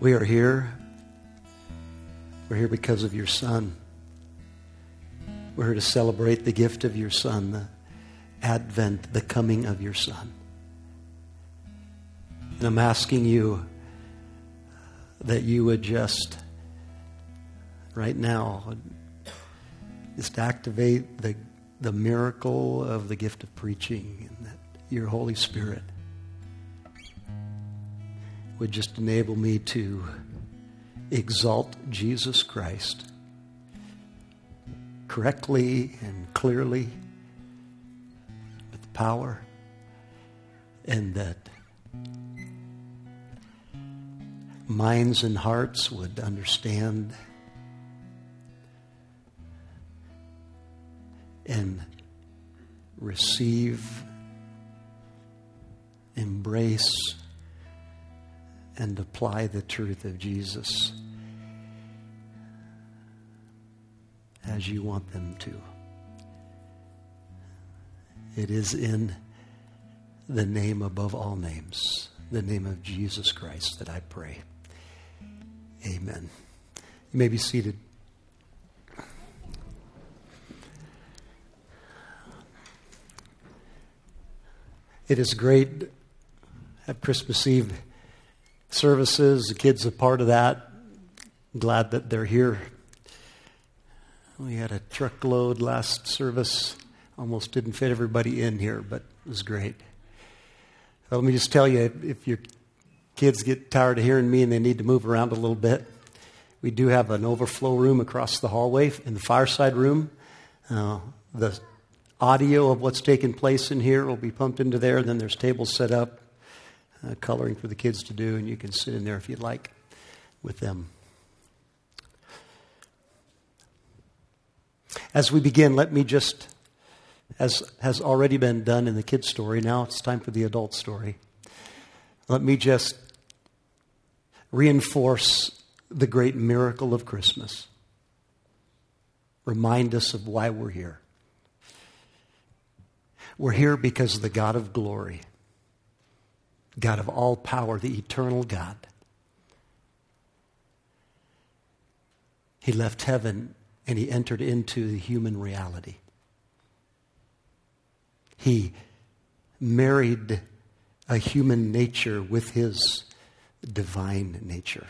We are here. We're here because of your Son. We're here to celebrate the gift of your Son, the advent, the coming of your Son. And I'm asking you that you would just, right now, just activate the, the miracle of the gift of preaching and that your Holy Spirit would just enable me to exalt Jesus Christ correctly and clearly with power, and that minds and hearts would understand and receive, embrace, and apply the truth of Jesus as you want them to. It is in the name above all names, the name of Jesus Christ, that I pray. Amen. You may be seated. It is great at Christmas Eve services. The kids are part of that. glad that they're here. We had a truckload last service. Almost didn't fit everybody in here, but it was great. Well, let me just tell you if your kids get tired of hearing me and they need to move around a little bit, we do have an overflow room across the hallway in the fireside room. Uh, the audio of what's taking place in here will be pumped into there. Then there's tables set up, uh, coloring for the kids to do, and you can sit in there if you'd like with them. As we begin, let me just, as has already been done in the kids' story, now it's time for the adult story. Let me just reinforce the great miracle of Christmas. Remind us of why we're here. We're here because of the God of glory, God of all power, the eternal God. He left heaven and he entered into the human reality. He married a human nature with his divine nature.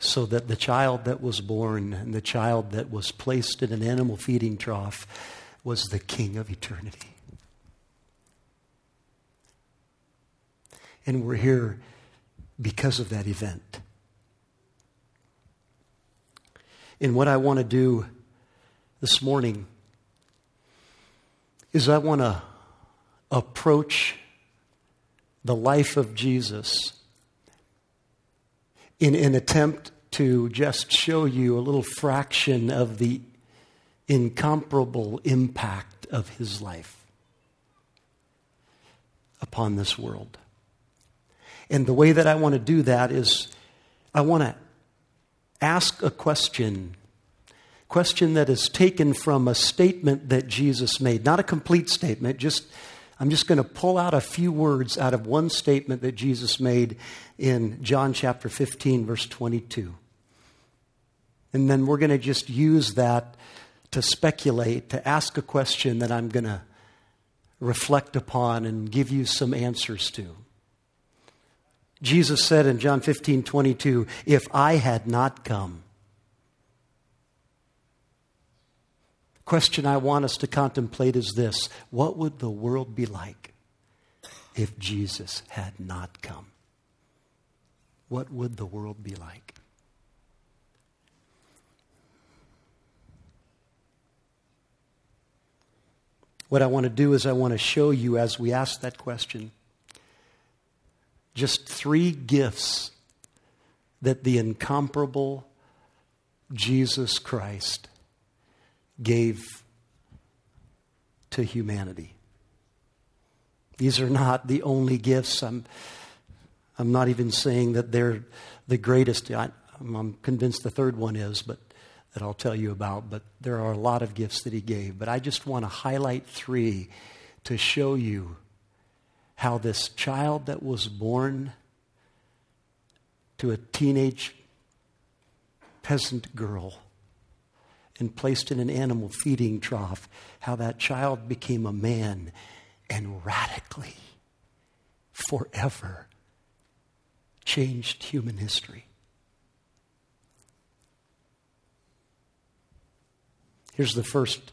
So that the child that was born and the child that was placed in an animal feeding trough was the king of eternity. And we're here because of that event. And what I want to do this morning is I want to approach the life of Jesus in an attempt to just show you a little fraction of the incomparable impact of his life upon this world. And the way that I want to do that is I want to ask a question question that is taken from a statement that Jesus made not a complete statement just I'm just going to pull out a few words out of one statement that Jesus made in John chapter 15 verse 22 and then we're going to just use that to speculate to ask a question that I'm going to reflect upon and give you some answers to Jesus said in John 15 22, If I had not come, question I want us to contemplate is this What would the world be like if Jesus had not come? What would the world be like? What I want to do is, I want to show you as we ask that question just three gifts that the incomparable Jesus Christ gave to humanity. These are not the only gifts. I'm, I'm not even saying that they're the greatest. I, I'm convinced the third one is, but that I'll tell you about. But there are a lot of gifts that he gave. But I just want to highlight three to show you how this child that was born to a teenage peasant girl and placed in an animal feeding trough, how that child became a man and radically, forever, changed human history. Here's the first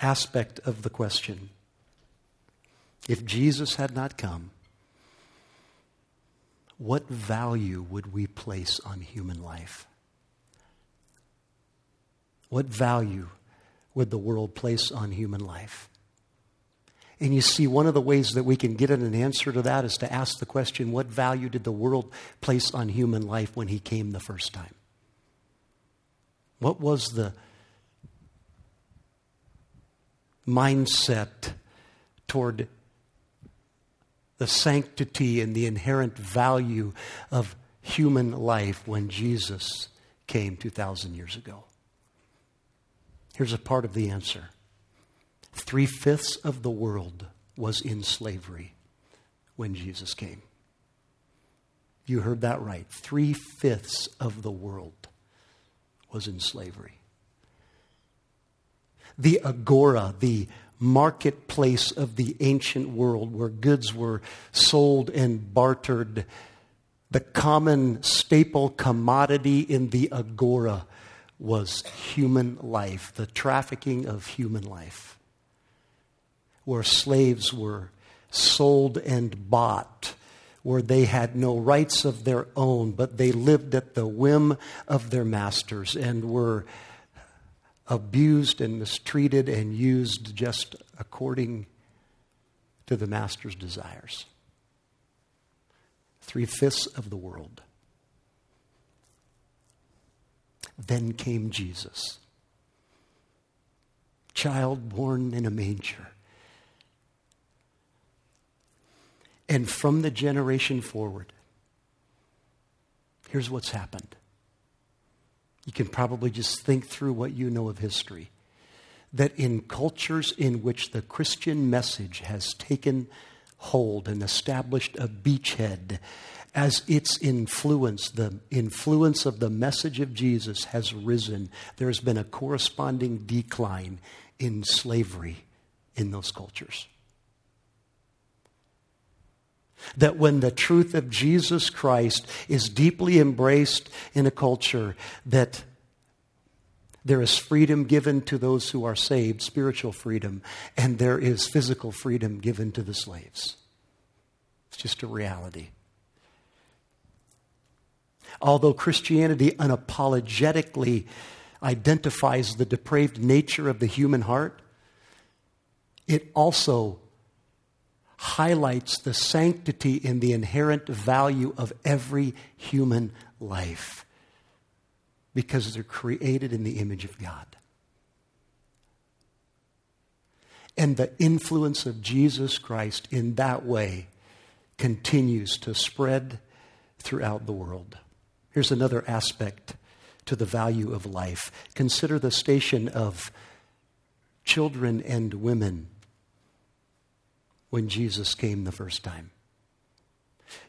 aspect of the question. If Jesus had not come, what value would we place on human life? What value would the world place on human life? And you see, one of the ways that we can get an answer to that is to ask the question what value did the world place on human life when he came the first time? What was the mindset toward the sanctity and the inherent value of human life when Jesus came 2,000 years ago? Here's a part of the answer three fifths of the world was in slavery when Jesus came. You heard that right. Three fifths of the world was in slavery. The agora, the marketplace of the ancient world where goods were sold and bartered, the common staple commodity in the agora was human life, the trafficking of human life, where slaves were sold and bought, where they had no rights of their own, but they lived at the whim of their masters and were abused and mistreated and used just according to the master's desires. Three fifths of the world. Then came Jesus, child born in a manger. And from the generation forward, here's what's happened. You can probably just think through what you know of history. That in cultures in which the Christian message has taken hold and established a beachhead, as its influence, the influence of the message of Jesus has risen, there has been a corresponding decline in slavery in those cultures. That when the truth of Jesus Christ is deeply embraced in a culture, that there is freedom given to those who are saved, spiritual freedom, and there is physical freedom given to the slaves. It's just a reality. Although Christianity unapologetically identifies the depraved nature of the human heart, it also highlights the sanctity and the inherent value of every human life because they're created in the image of God. And the influence of Jesus Christ in that way continues to spread throughout the world. Here's another aspect to the value of life. Consider the station of children and women when Jesus came the first time.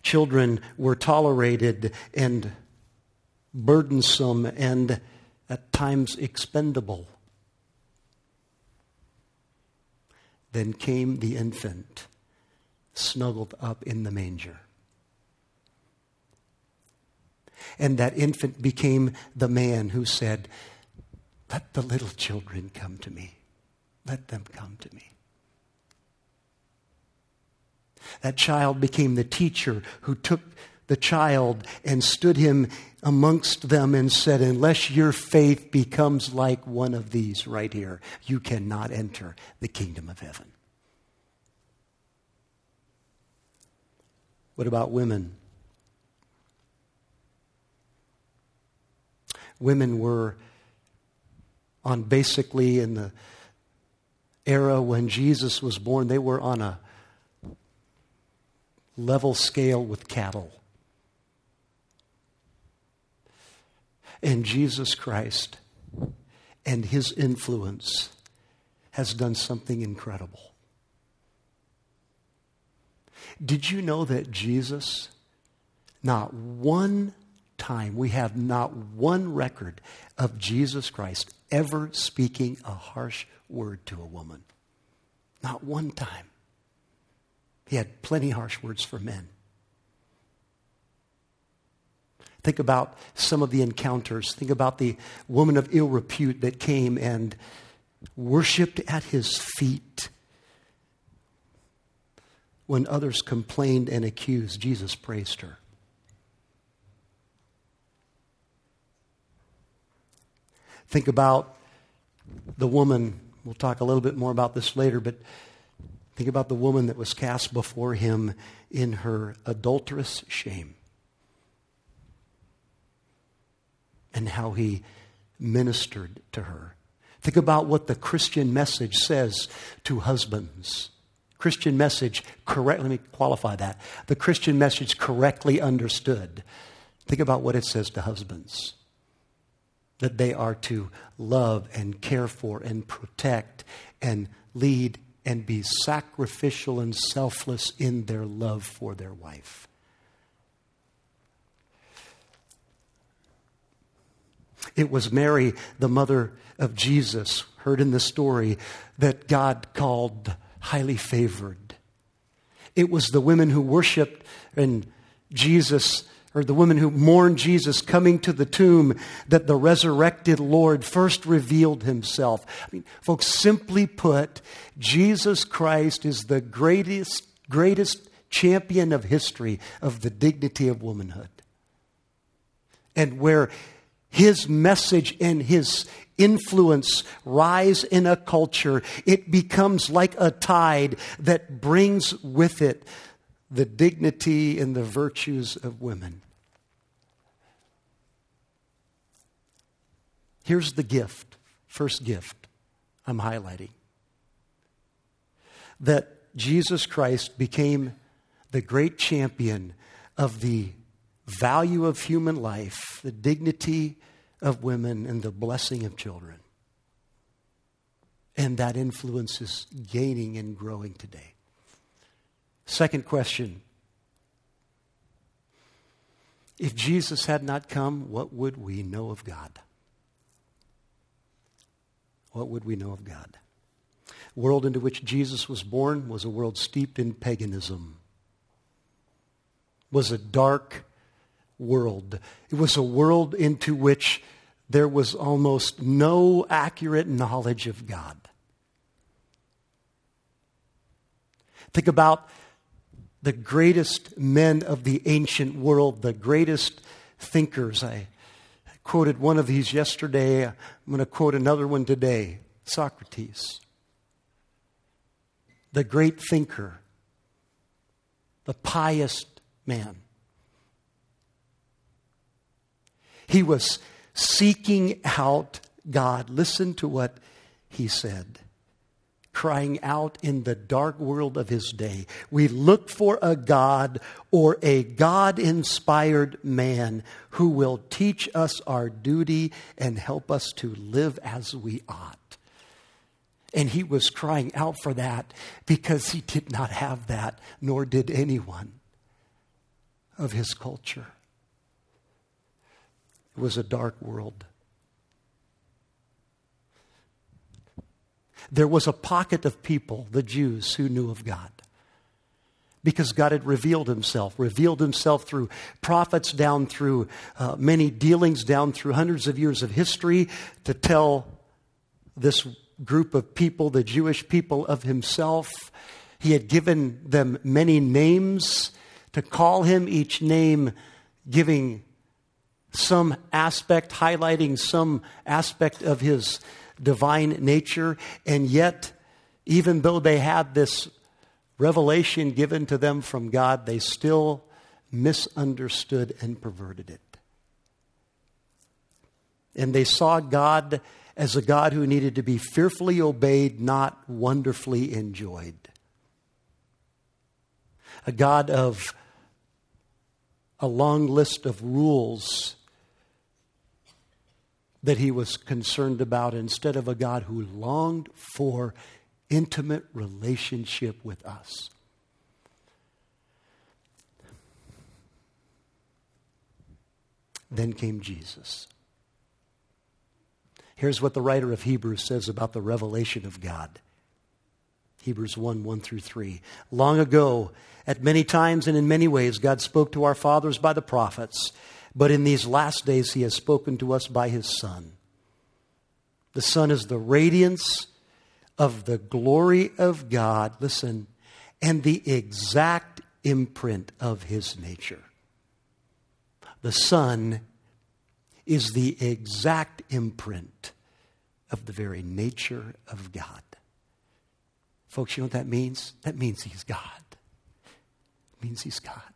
Children were tolerated and burdensome and at times expendable. Then came the infant, snuggled up in the manger. And that infant became the man who said, Let the little children come to me. Let them come to me. That child became the teacher who took the child and stood him amongst them and said, Unless your faith becomes like one of these right here, you cannot enter the kingdom of heaven. What about women? Women were on basically in the era when Jesus was born, they were on a level scale with cattle. And Jesus Christ and his influence has done something incredible. Did you know that Jesus not one time, we have not one record of Jesus Christ ever speaking a harsh word to a woman. Not one time. He had plenty harsh words for men. Think about some of the encounters. Think about the woman of ill repute that came and worshiped at his feet. When others complained and accused, Jesus praised her. Think about the woman. We'll talk a little bit more about this later, but think about the woman that was cast before him in her adulterous shame. And how he ministered to her. Think about what the Christian message says to husbands. Christian message, correct, let me qualify that. The Christian message correctly understood. Think about what it says to husbands that they are to love and care for and protect and lead and be sacrificial and selfless in their love for their wife. It was Mary, the mother of Jesus, heard in the story, that God called highly favored. It was the women who worshiped and Jesus or the women who mourned Jesus coming to the tomb that the resurrected Lord first revealed himself. I mean, folks, simply put, Jesus Christ is the greatest, greatest champion of history of the dignity of womanhood. And where his message and his influence rise in a culture, it becomes like a tide that brings with it the dignity and the virtues of women. Here's the gift, first gift I'm highlighting that Jesus Christ became the great champion of the value of human life, the dignity of women, and the blessing of children. And that influence is gaining and growing today. Second question If Jesus had not come, what would we know of God? What would we know of God? The world into which Jesus was born was a world steeped in paganism. Was a dark world. It was a world into which there was almost no accurate knowledge of God. Think about the greatest men of the ancient world, the greatest thinkers. I quoted one of these yesterday. I'm going to quote another one today Socrates, the great thinker, the pious man. He was seeking out God. Listen to what he said crying out in the dark world of his day. We look for a God or a God inspired man who will teach us our duty and help us to live as we ought. And he was crying out for that because he did not have that, nor did anyone of his culture. It was a dark world. There was a pocket of people, the Jews, who knew of God. Because God had revealed himself, revealed himself through prophets, down through uh, many dealings, down through hundreds of years of history to tell this group of people, the Jewish people, of himself. He had given them many names to call him, each name giving some aspect, highlighting some aspect of his divine nature, and yet, even though they had this revelation given to them from God, they still misunderstood and perverted it. And they saw God as a God who needed to be fearfully obeyed, not wonderfully enjoyed. A God of a long list of rules that he was concerned about instead of a God who longed for intimate relationship with us. Then came Jesus. Here's what the writer of Hebrews says about the revelation of God. Hebrews 1 1 through 3. Long ago, at many times and in many ways, God spoke to our fathers by the prophets, but in these last days, He has spoken to us by His Son. The Son is the radiance of the glory of God, listen, and the exact imprint of His nature. The Son is the exact imprint of the very nature of God. Folks, you know what that means? That means He's God. It means He's God.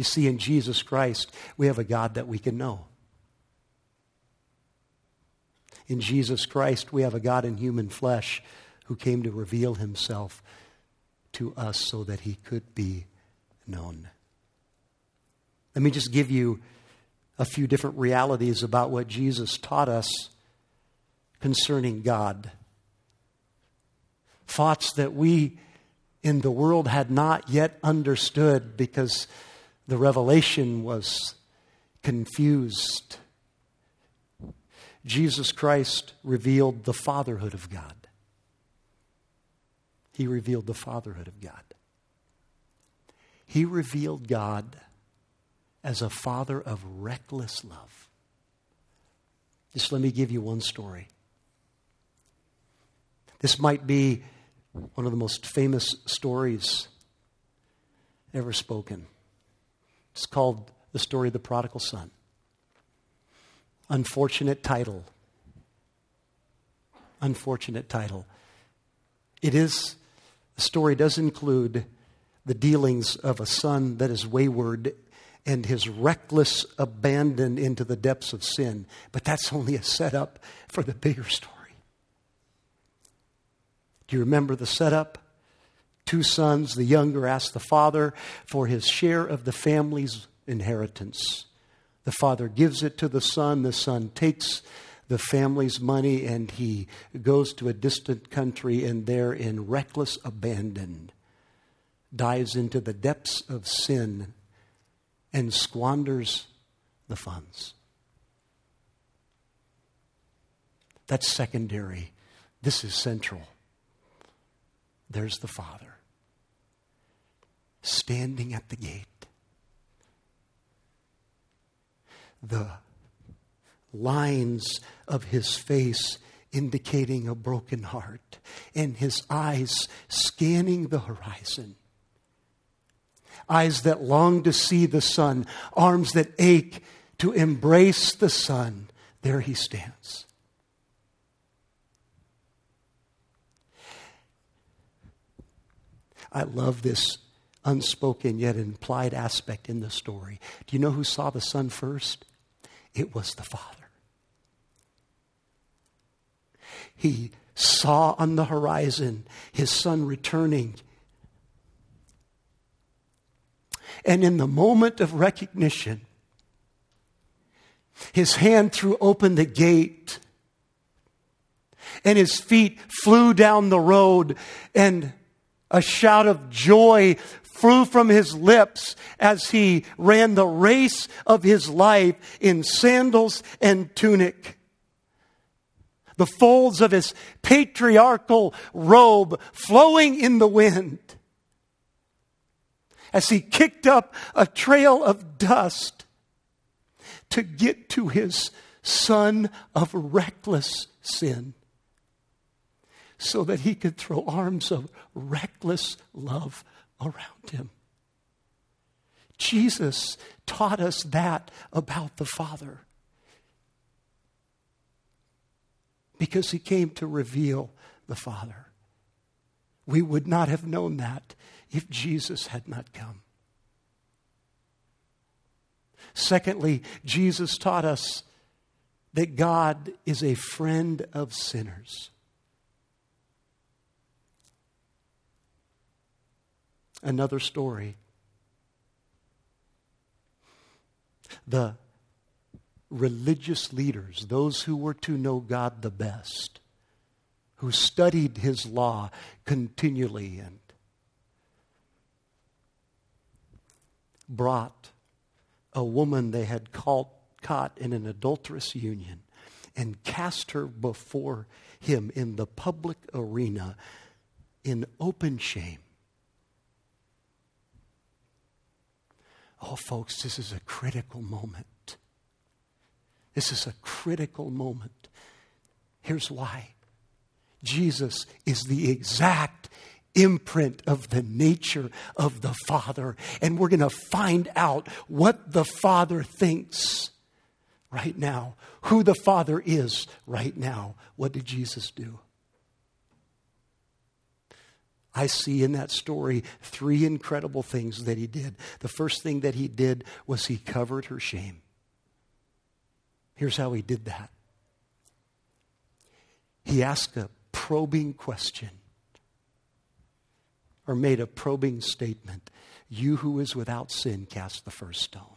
You see, in Jesus Christ, we have a God that we can know. In Jesus Christ, we have a God in human flesh who came to reveal himself to us so that he could be known. Let me just give you a few different realities about what Jesus taught us concerning God. Thoughts that we in the world had not yet understood because the revelation was confused. Jesus Christ revealed the fatherhood of God. He revealed the fatherhood of God. He revealed God as a father of reckless love. Just let me give you one story. This might be one of the most famous stories ever spoken. It's called The Story of the Prodigal Son. Unfortunate title. Unfortunate title. It is, the story does include the dealings of a son that is wayward and his reckless abandon into the depths of sin. But that's only a setup for the bigger story. Do you remember the setup? Two sons, the younger asked the father for his share of the family's inheritance. The father gives it to the son. The son takes the family's money and he goes to a distant country and there, in reckless abandon, dives into the depths of sin and squanders the funds. That's secondary. This is central. There's the Father standing at the gate. The lines of his face indicating a broken heart, and his eyes scanning the horizon eyes that long to see the son, arms that ache to embrace the son. There he stands. I love this unspoken yet implied aspect in the story. Do you know who saw the son first? It was the father. He saw on the horizon his son returning And in the moment of recognition, his hand threw open the gate and his feet flew down the road and a shout of joy flew from his lips as he ran the race of his life in sandals and tunic. The folds of his patriarchal robe flowing in the wind as he kicked up a trail of dust to get to his son of reckless sin so that he could throw arms of reckless love around him. Jesus taught us that about the Father because he came to reveal the Father. We would not have known that if Jesus had not come. Secondly, Jesus taught us that God is a friend of sinners. Another story. The religious leaders, those who were to know God the best, who studied his law continually and brought a woman they had caught, caught in an adulterous union and cast her before him in the public arena in open shame. Oh, folks, this is a critical moment. This is a critical moment. Here's why Jesus is the exact imprint of the nature of the Father. And we're going to find out what the Father thinks right now, who the Father is right now. What did Jesus do? I see in that story three incredible things that he did. The first thing that he did was he covered her shame. Here's how he did that he asked a probing question or made a probing statement You who is without sin, cast the first stone.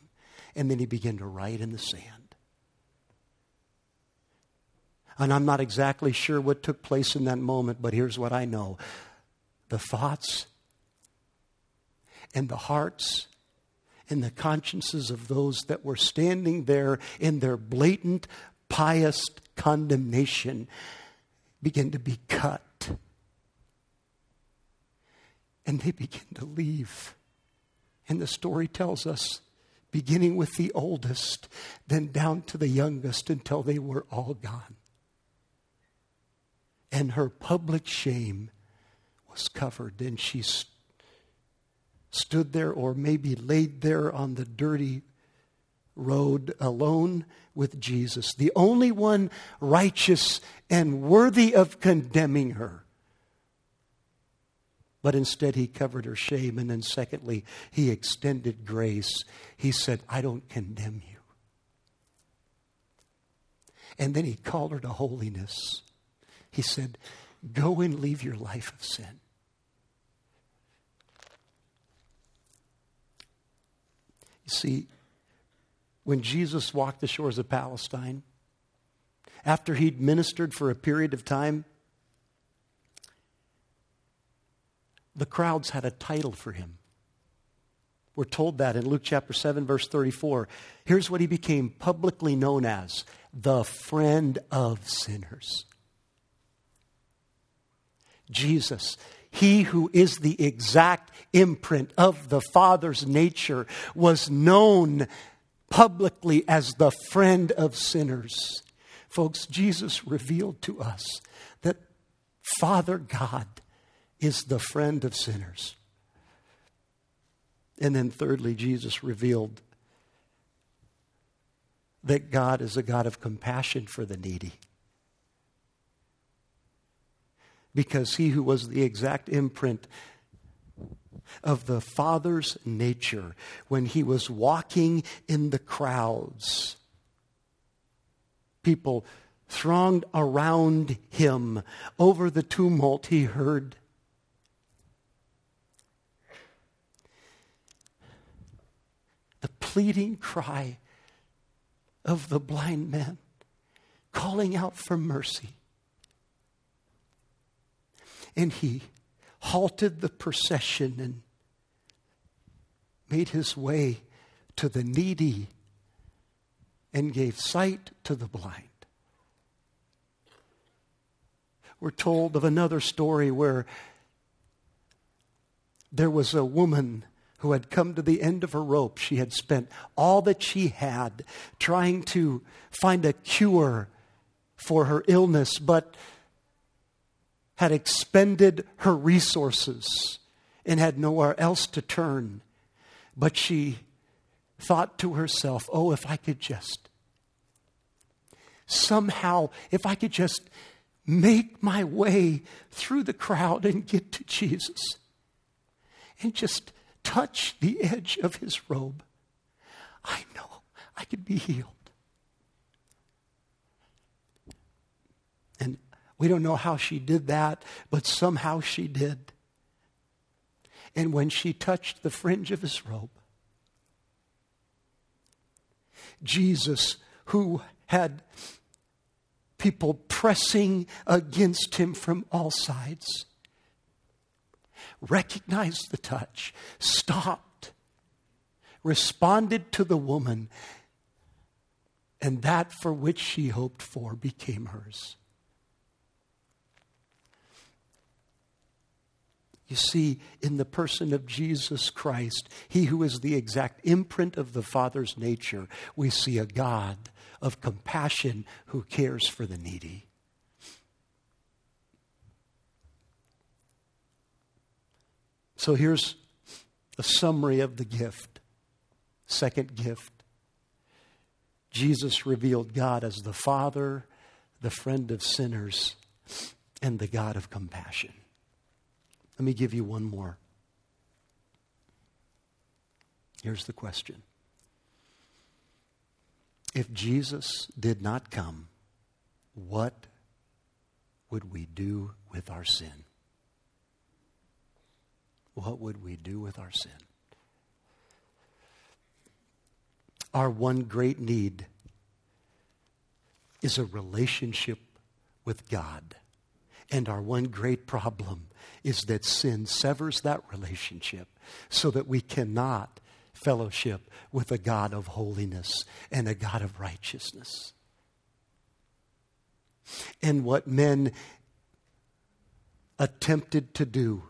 And then he began to write in the sand. And I'm not exactly sure what took place in that moment, but here's what I know the thoughts and the hearts and the consciences of those that were standing there in their blatant, pious condemnation begin to be cut. And they begin to leave. And the story tells us, beginning with the oldest, then down to the youngest until they were all gone. And her public shame was covered, and she st- stood there, or maybe laid there on the dirty road alone with Jesus, the only one righteous and worthy of condemning her. But instead, he covered her shame. And then, secondly, he extended grace. He said, I don't condemn you. And then he called her to holiness. He said, Go and leave your life of sin. See, when Jesus walked the shores of Palestine, after he'd ministered for a period of time, the crowds had a title for him. We're told that in Luke chapter 7, verse 34. Here's what he became publicly known as the friend of sinners. Jesus, he who is the exact imprint of the Father's nature, was known publicly as the friend of sinners. Folks, Jesus revealed to us that Father God is the friend of sinners. And then, thirdly, Jesus revealed that God is a God of compassion for the needy. Because he who was the exact imprint of the Father's nature when he was walking in the crowds. People thronged around him. Over the tumult, he heard the pleading cry of the blind man calling out for mercy. And he halted the procession and made his way to the needy and gave sight to the blind. We're told of another story where there was a woman who had come to the end of her rope. She had spent all that she had trying to find a cure for her illness, but had expended her resources and had nowhere else to turn. But she thought to herself, oh, if I could just somehow, if I could just make my way through the crowd and get to Jesus and just touch the edge of his robe, I know I could be healed. And we don't know how she did that, but somehow she did. And when she touched the fringe of his robe, Jesus, who had people pressing against him from all sides, recognized the touch, stopped, responded to the woman, and that for which she hoped for became hers. You see, in the person of Jesus Christ, he who is the exact imprint of the Father's nature, we see a God of compassion who cares for the needy. So here's a summary of the gift. Second gift Jesus revealed God as the Father, the friend of sinners, and the God of compassion. Let me give you one more. Here's the question If Jesus did not come, what would we do with our sin? What would we do with our sin? Our one great need is a relationship with God. And our one great problem is that sin severs that relationship so that we cannot fellowship with a God of holiness and a God of righteousness. And what men attempted to do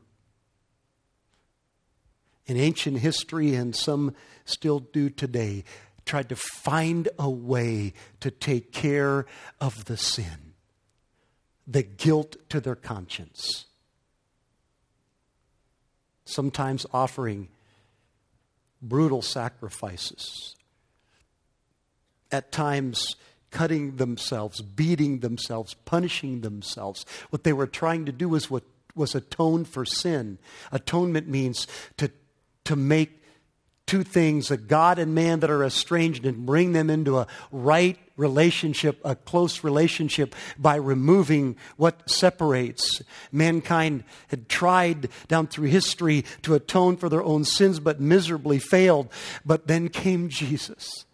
in ancient history and some still do today tried to find a way to take care of the sin, the guilt to their conscience. Sometimes offering brutal sacrifices, at times cutting themselves, beating themselves, punishing themselves. What they were trying to do was what was atone for sin. Atonement means to, to make two things, a God and man that are estranged, and bring them into a right relationship, a close relationship, by removing what separates. Mankind had tried down through history to atone for their own sins, but miserably failed. But then came Jesus.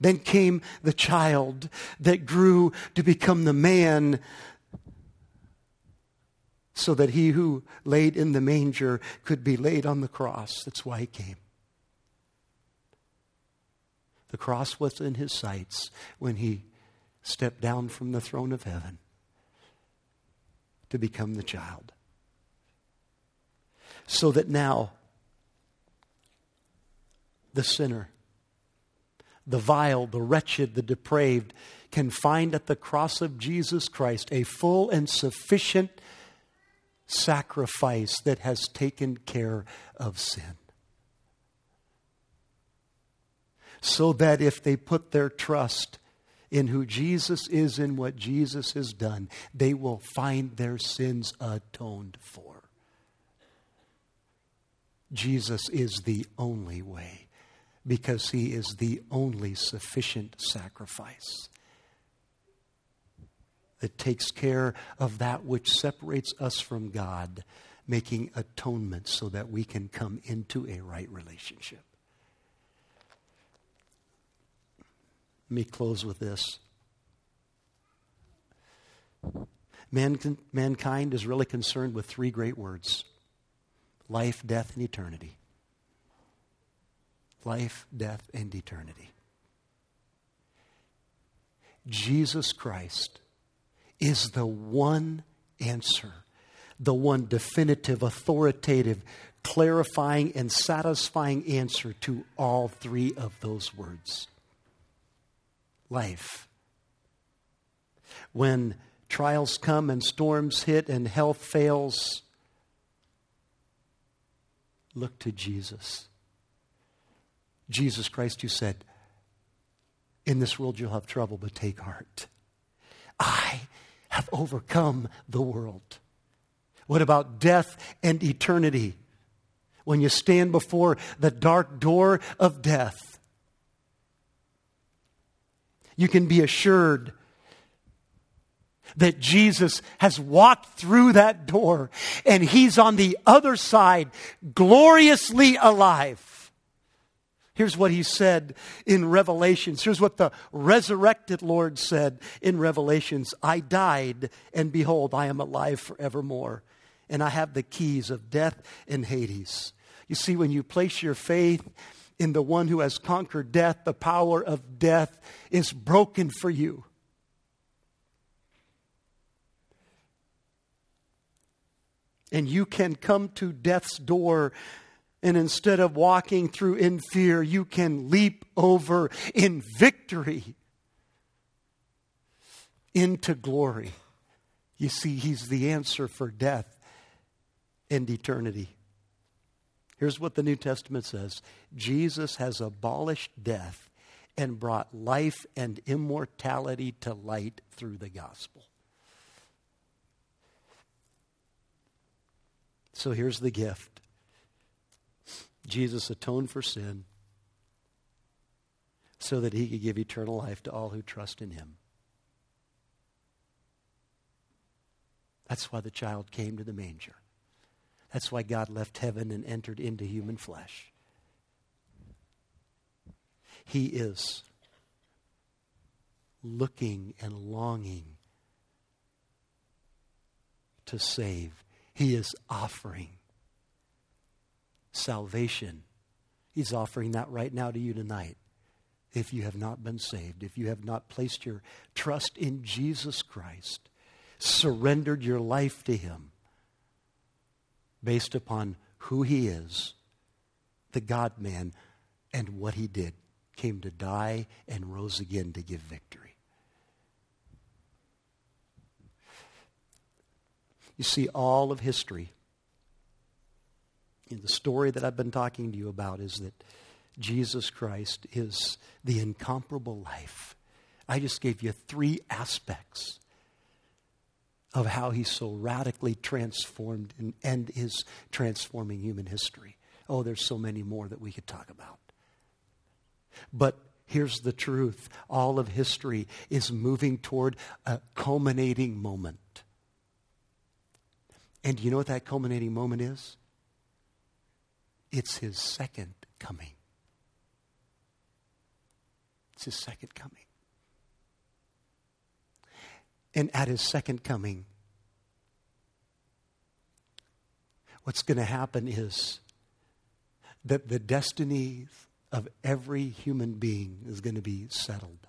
Then came the child that grew to become the man so that he who laid in the manger could be laid on the cross. That's why he came. The cross was in his sights when he stepped down from the throne of heaven to become the child. So that now the sinner, the vile, the wretched, the depraved can find at the cross of Jesus Christ a full and sufficient sacrifice that has taken care of sin. So that if they put their trust in who Jesus is and what Jesus has done, they will find their sins atoned for. Jesus is the only way because he is the only sufficient sacrifice that takes care of that which separates us from God, making atonement so that we can come into a right relationship. Let me close with this. Man, mankind is really concerned with three great words life, death, and eternity. Life, death, and eternity. Jesus Christ is the one answer, the one definitive, authoritative, clarifying, and satisfying answer to all three of those words life. When trials come and storms hit and health fails, look to Jesus. Jesus Christ, you said, In this world you'll have trouble, but take heart. I have overcome the world. What about death and eternity? When you stand before the dark door of death, you can be assured that Jesus has walked through that door and he's on the other side, gloriously alive. Here's what he said in Revelations. Here's what the resurrected Lord said in Revelations I died, and behold, I am alive forevermore, and I have the keys of death and Hades. You see, when you place your faith in the one who has conquered death, the power of death is broken for you. And you can come to death's door, and instead of walking through in fear, you can leap over in victory into glory. You see, He's the answer for death and eternity. Here's what the New Testament says Jesus has abolished death and brought life and immortality to light through the gospel. So here's the gift Jesus atoned for sin so that he could give eternal life to all who trust in him. That's why the child came to the manger. That's why God left heaven and entered into human flesh. He is looking and longing to save. He is offering salvation. He's offering that right now to you tonight. If you have not been saved, if you have not placed your trust in Jesus Christ, surrendered your life to Him, based upon who he is, the God man, and what he did. Came to die and rose again to give victory. You see, all of history, the story that I've been talking to you about is that Jesus Christ is the incomparable life. I just gave you three aspects of how he's so radically transformed and, and is transforming human history. Oh, there's so many more that we could talk about. But here's the truth all of history is moving toward a culminating moment. And do you know what that culminating moment is? It's his second coming. It's his second coming. And at his second coming, what's going to happen is that the destinies of every human being is going to be settled.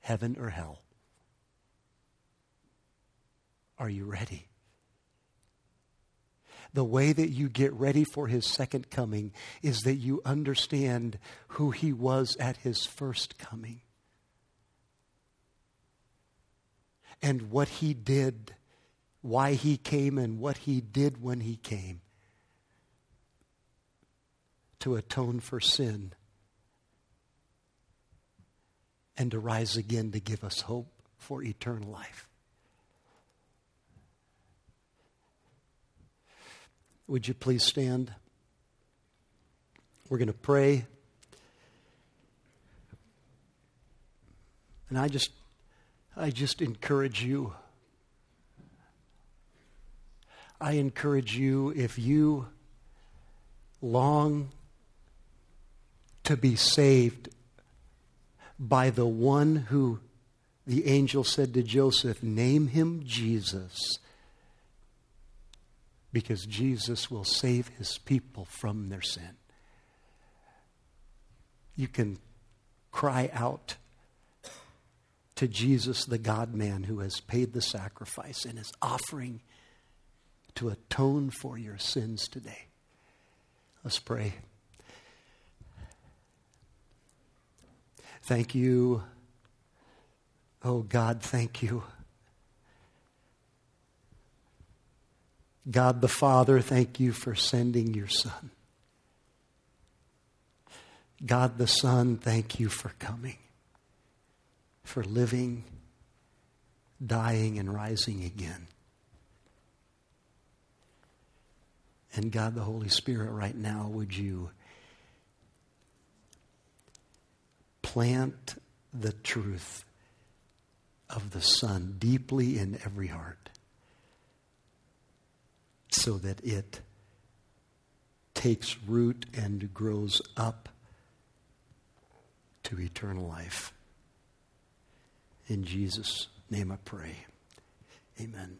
Heaven or hell. Are you ready? The way that you get ready for his second coming is that you understand who he was at his first coming. and what he did, why he came, and what he did when he came to atone for sin and to rise again to give us hope for eternal life. Would you please stand? We're going to pray. And I just I just encourage you. I encourage you if you long to be saved by the one who the angel said to Joseph, Name him Jesus, because Jesus will save his people from their sin. You can cry out to Jesus, the God man who has paid the sacrifice and is offering to atone for your sins today. Let's pray. Thank you. Oh God, thank you. God the Father, thank you for sending your Son. God the Son, thank you for coming for living, dying, and rising again. And God, the Holy Spirit, right now, would you plant the truth of the Son deeply in every heart so that it takes root and grows up to eternal life. In Jesus' name I pray. Amen.